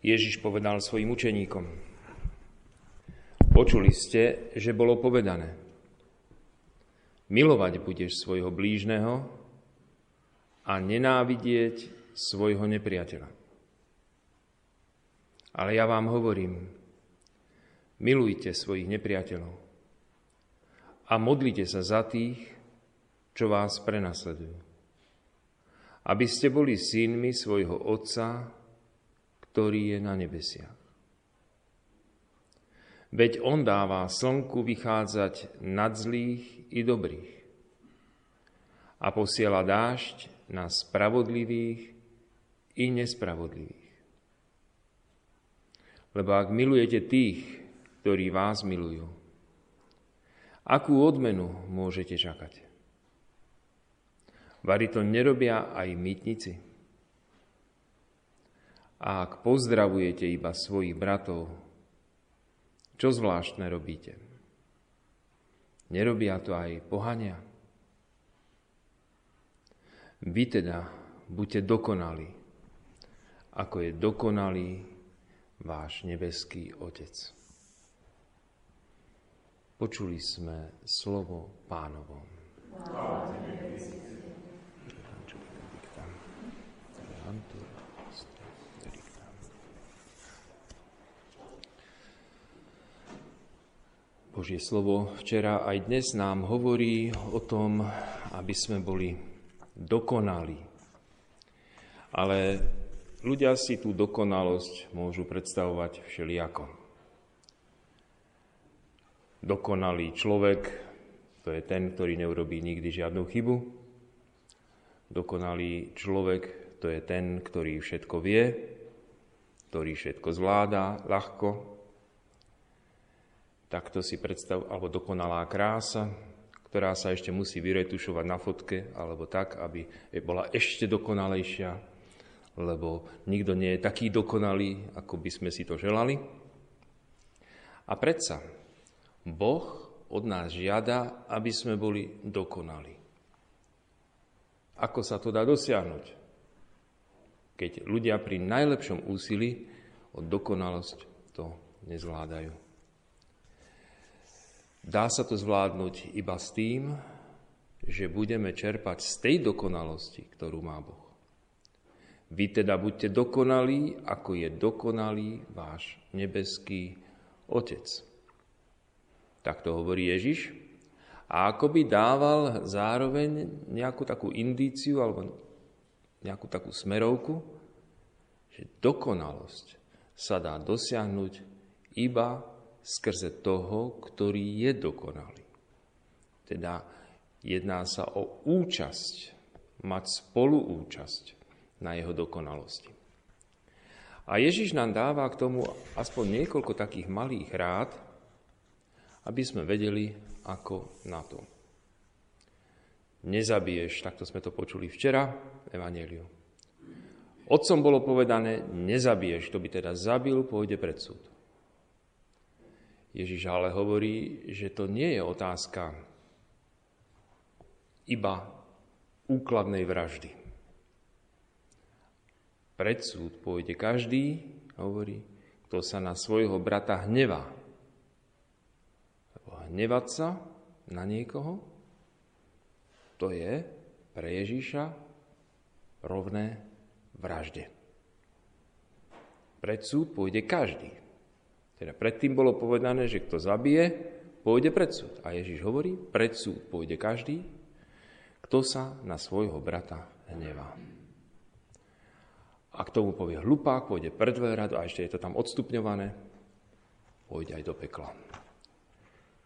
Ježiš povedal svojim učeníkom. Počuli ste, že bolo povedané. Milovať budeš svojho blížneho a nenávidieť svojho nepriateľa. Ale ja vám hovorím, milujte svojich nepriateľov a modlite sa za tých, čo vás prenasledujú. Aby ste boli synmi svojho Otca, ktorý je na nebesiach. Veď On dáva slnku vychádzať nad zlých i dobrých a posiela dážď na spravodlivých i nespravodlivých. Lebo ak milujete tých, ktorí vás milujú, akú odmenu môžete čakať? Vary to nerobia aj mytnici? A ak pozdravujete iba svojich bratov, čo zvláštne robíte? Nerobia to aj pohania? Vy teda buďte dokonali, ako je dokonalý váš nebeský Otec. Počuli sme slovo pánovo. Božie slovo včera aj dnes nám hovorí o tom, aby sme boli dokonalý. Ale ľudia si tú dokonalosť môžu predstavovať všelijako. Dokonalý človek, to je ten, ktorý neurobí nikdy žiadnu chybu. Dokonalý človek, to je ten, ktorý všetko vie, ktorý všetko zvláda ľahko. Takto si predstav, alebo dokonalá krása, ktorá sa ešte musí vyretušovať na fotke, alebo tak, aby bola ešte dokonalejšia, lebo nikto nie je taký dokonalý, ako by sme si to želali. A predsa, Boh od nás žiada, aby sme boli dokonali. Ako sa to dá dosiahnuť? Keď ľudia pri najlepšom úsilí o dokonalosť to nezvládajú. Dá sa to zvládnuť iba s tým, že budeme čerpať z tej dokonalosti, ktorú má Boh. Vy teda buďte dokonalí, ako je dokonalý váš nebeský Otec. Tak to hovorí Ježiš. A ako by dával zároveň nejakú takú indíciu alebo nejakú takú smerovku, že dokonalosť sa dá dosiahnuť iba skrze toho, ktorý je dokonalý. Teda jedná sa o účasť, mať spoluúčasť na jeho dokonalosti. A Ježiš nám dáva k tomu aspoň niekoľko takých malých rád, aby sme vedeli, ako na to. Nezabiješ, takto sme to počuli včera Evangeliu. Otcom bolo povedané, nezabiješ, kto by teda zabil, pôjde pred súd. Ježiš ale hovorí, že to nie je otázka iba úkladnej vraždy. Pred súd pôjde každý, hovorí, kto sa na svojho brata hnevá. Hnevať sa na niekoho, to je pre Ježíša rovné vražde. Pred súd pôjde každý. Teda predtým bolo povedané, že kto zabije, pôjde pred súd. A Ježiš hovorí, pred súd pôjde každý, kto sa na svojho brata hnevá. A k tomu povie hlupák, pôjde pred radu a ešte je to tam odstupňované, pôjde aj do pekla.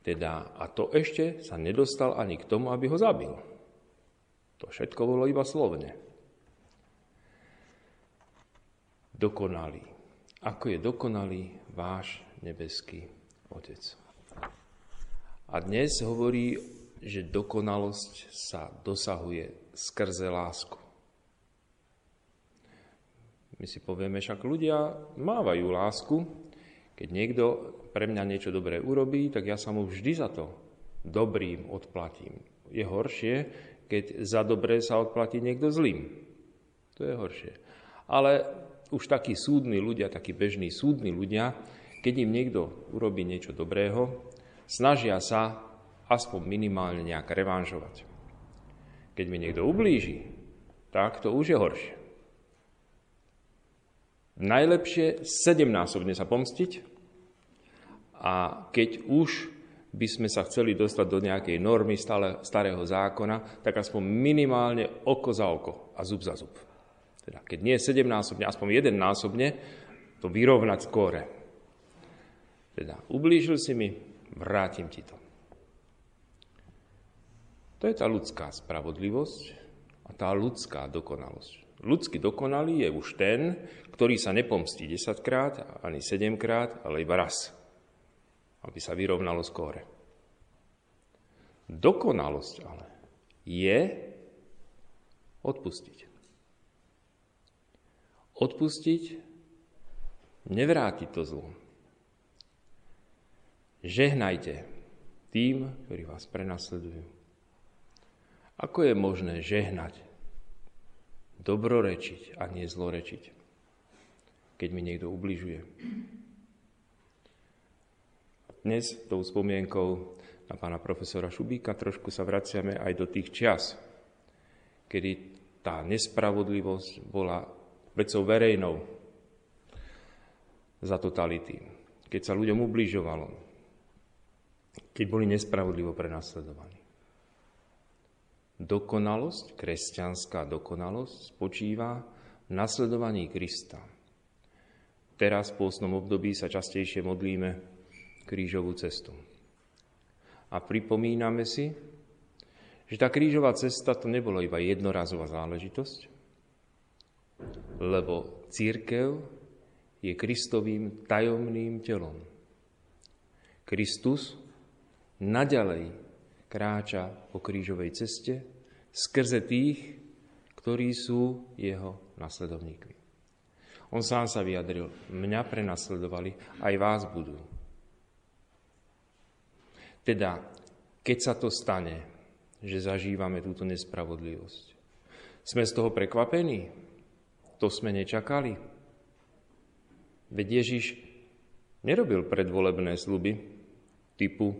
Teda, a to ešte sa nedostal ani k tomu, aby ho zabil. To všetko bolo iba slovne. Dokonalý. Ako je dokonalý váš nebeský Otec. A dnes hovorí, že dokonalosť sa dosahuje skrze lásku. My si povieme, však ľudia mávajú lásku. Keď niekto pre mňa niečo dobré urobí, tak ja sa mu vždy za to dobrým odplatím. Je horšie, keď za dobré sa odplatí niekto zlým. To je horšie. Ale už takí súdni ľudia, takí bežní súdni ľudia, keď im niekto urobí niečo dobrého, snažia sa aspoň minimálne nejak revanžovať. Keď mi niekto ublíži, tak to už je horšie. Najlepšie sedemnásobne sa pomstiť a keď už by sme sa chceli dostať do nejakej normy starého zákona, tak aspoň minimálne oko za oko a zub za zub. Teda keď nie sedemnásobne, aspoň jedennásobne, to vyrovnať skóre. Teda ublížil si mi, vrátim ti to. To je tá ľudská spravodlivosť a tá ľudská dokonalosť. Ľudský dokonalý je už ten, ktorý sa nepomstí 10 krát, ani 7 krát, ale iba raz aby sa vyrovnalo skóre. Dokonalosť ale je odpustiť. Odpustiť, nevrátiť to zlo. Žehnajte tým, ktorí vás prenasledujú. Ako je možné žehnať, dobrorečiť a nie zlorečiť, keď mi niekto ubližuje? Dnes tou spomienkou na pána profesora Šubíka trošku sa vraciame aj do tých čias, kedy tá nespravodlivosť bola vecou verejnou za totality, keď sa ľuďom ubližovalo, keď boli nespravodlivo prenasledovaní. Dokonalosť, kresťanská dokonalosť spočíva v nasledovaní Krista. Teraz v pôstnom období sa častejšie modlíme krížovú cestu. A pripomíname si, že tá krížová cesta to nebolo iba jednorazová záležitosť, lebo církev je Kristovým tajomným telom. Kristus naďalej kráča po krížovej ceste skrze tých, ktorí sú jeho nasledovníkmi. On sám sa vyjadril, mňa prenasledovali, aj vás budú. Teda, keď sa to stane, že zažívame túto nespravodlivosť, sme z toho prekvapení? To sme nečakali? Veď Ježiš nerobil predvolebné sluby typu,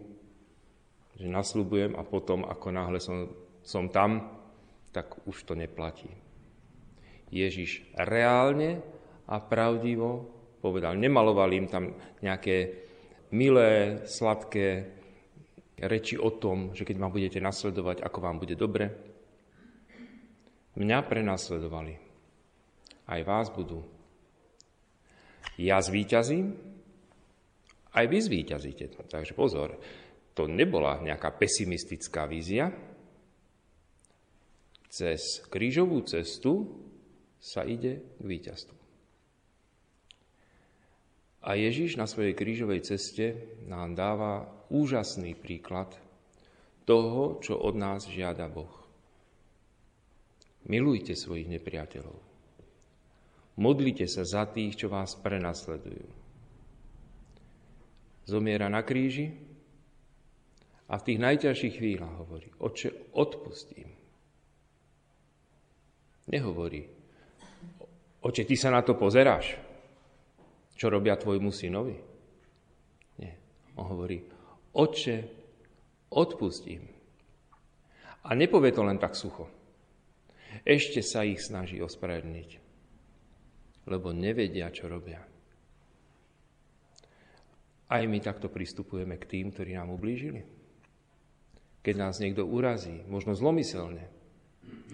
že nasľubujem a potom, ako náhle som, som tam, tak už to neplatí. Ježiš reálne a pravdivo povedal, nemaloval im tam nejaké milé, sladké reči o tom, že keď ma budete nasledovať, ako vám bude dobre. Mňa prenasledovali. Aj vás budú. Ja zvíťazím, aj vy zvíťazíte. Takže pozor, to nebola nejaká pesimistická vízia. Cez krížovú cestu sa ide k víťazstvu. A Ježiš na svojej krížovej ceste nám dáva úžasný príklad toho, čo od nás žiada Boh. Milujte svojich nepriateľov. Modlite sa za tých, čo vás prenasledujú. Zomiera na kríži a v tých najťažších chvíľach hovorí, oče, odpustím. Nehovorí, oče, ty sa na to pozeráš čo robia tvojmu synovi? Nie. On hovorí, oče, odpustím. A nepovie to len tak sucho. Ešte sa ich snaží ospravedlniť, lebo nevedia, čo robia. Aj my takto pristupujeme k tým, ktorí nám ublížili. Keď nás niekto urazí, možno zlomyselne,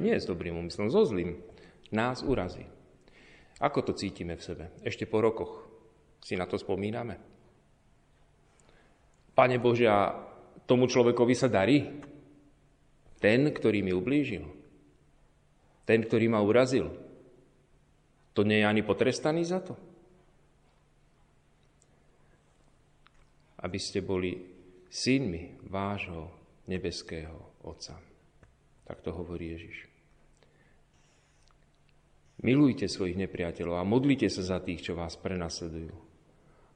nie s dobrým úmyslom, so zlým, nás urazí. Ako to cítime v sebe? Ešte po rokoch. Si na to spomíname? Pane Božia, tomu človekovi sa darí? Ten, ktorý mi ublížil? Ten, ktorý ma urazil? To nie je ani potrestaný za to? Aby ste boli synmi vášho nebeského Otca. Tak to hovorí Ježiš. Milujte svojich nepriateľov a modlite sa za tých, čo vás prenasledujú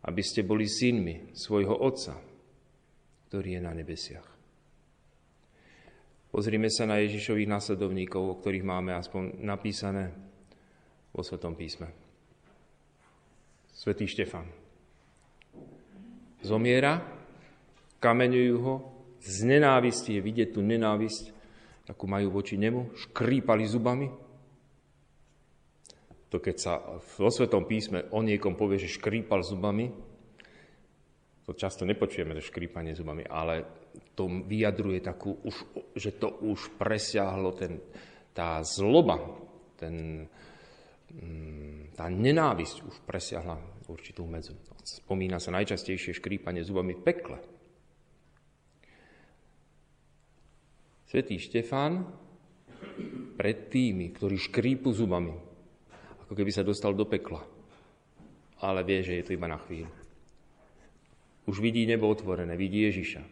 aby ste boli synmi svojho Otca, ktorý je na nebesiach. Pozrime sa na Ježišových následovníkov, o ktorých máme aspoň napísané vo Svetom písme. svätý Štefan. Zomiera, kameňujú ho, z nenávisti je vidieť tú nenávisť, akú majú voči nemu, škrípali zubami. To keď sa vo Svetom písme o niekom povie, že škrípal zubami, to často nepočujeme, to škrípanie zubami, ale to vyjadruje takú, už, že to už presiahlo ten, tá zloba, ten, tá nenávisť už presiahla určitú medzu. Spomína sa najčastejšie škrípanie zubami v pekle. Svetý Štefán pred tými, ktorí škrípu zubami, ako keby sa dostal do pekla. Ale vie, že je to iba na chvíľu. Už vidí nebo otvorené, vidí Ježiša.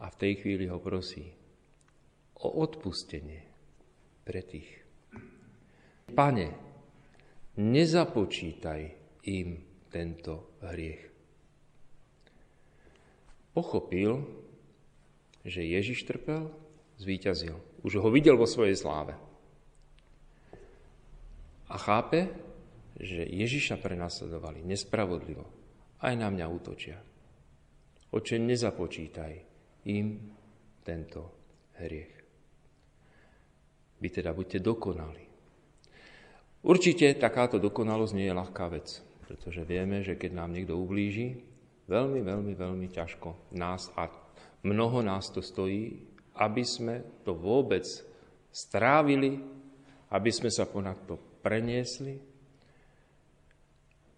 A v tej chvíli ho prosí o odpustenie pre tých. Pane, nezapočítaj im tento hriech. Pochopil, že Ježiš trpel, zvíťazil. Už ho videl vo svojej sláve. A chápe, že Ježiša prenasledovali nespravodlivo. Aj na mňa útočia. Oče, nezapočítaj im tento hriech. Vy teda buďte dokonali. Určite takáto dokonalosť nie je ľahká vec, pretože vieme, že keď nám niekto ublíži, veľmi, veľmi, veľmi ťažko nás a Mnoho nás to stojí, aby sme to vôbec strávili, aby sme sa ponad to preniesli.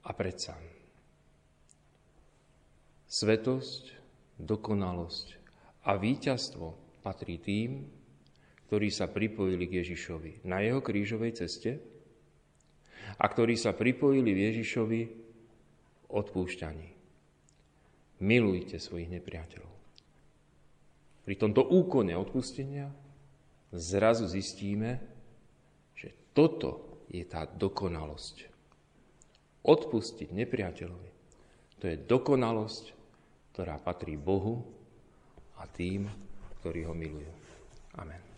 A predsa svetosť, dokonalosť a víťazstvo patrí tým, ktorí sa pripojili k Ježišovi na jeho krížovej ceste a ktorí sa pripojili v Ježišovi odpúšťaní. Milujte svojich nepriateľov. Pri tomto úkone odpustenia zrazu zistíme, že toto je tá dokonalosť. Odpustiť nepriateľovi, to je dokonalosť, ktorá patrí Bohu a tým, ktorí ho milujú. Amen.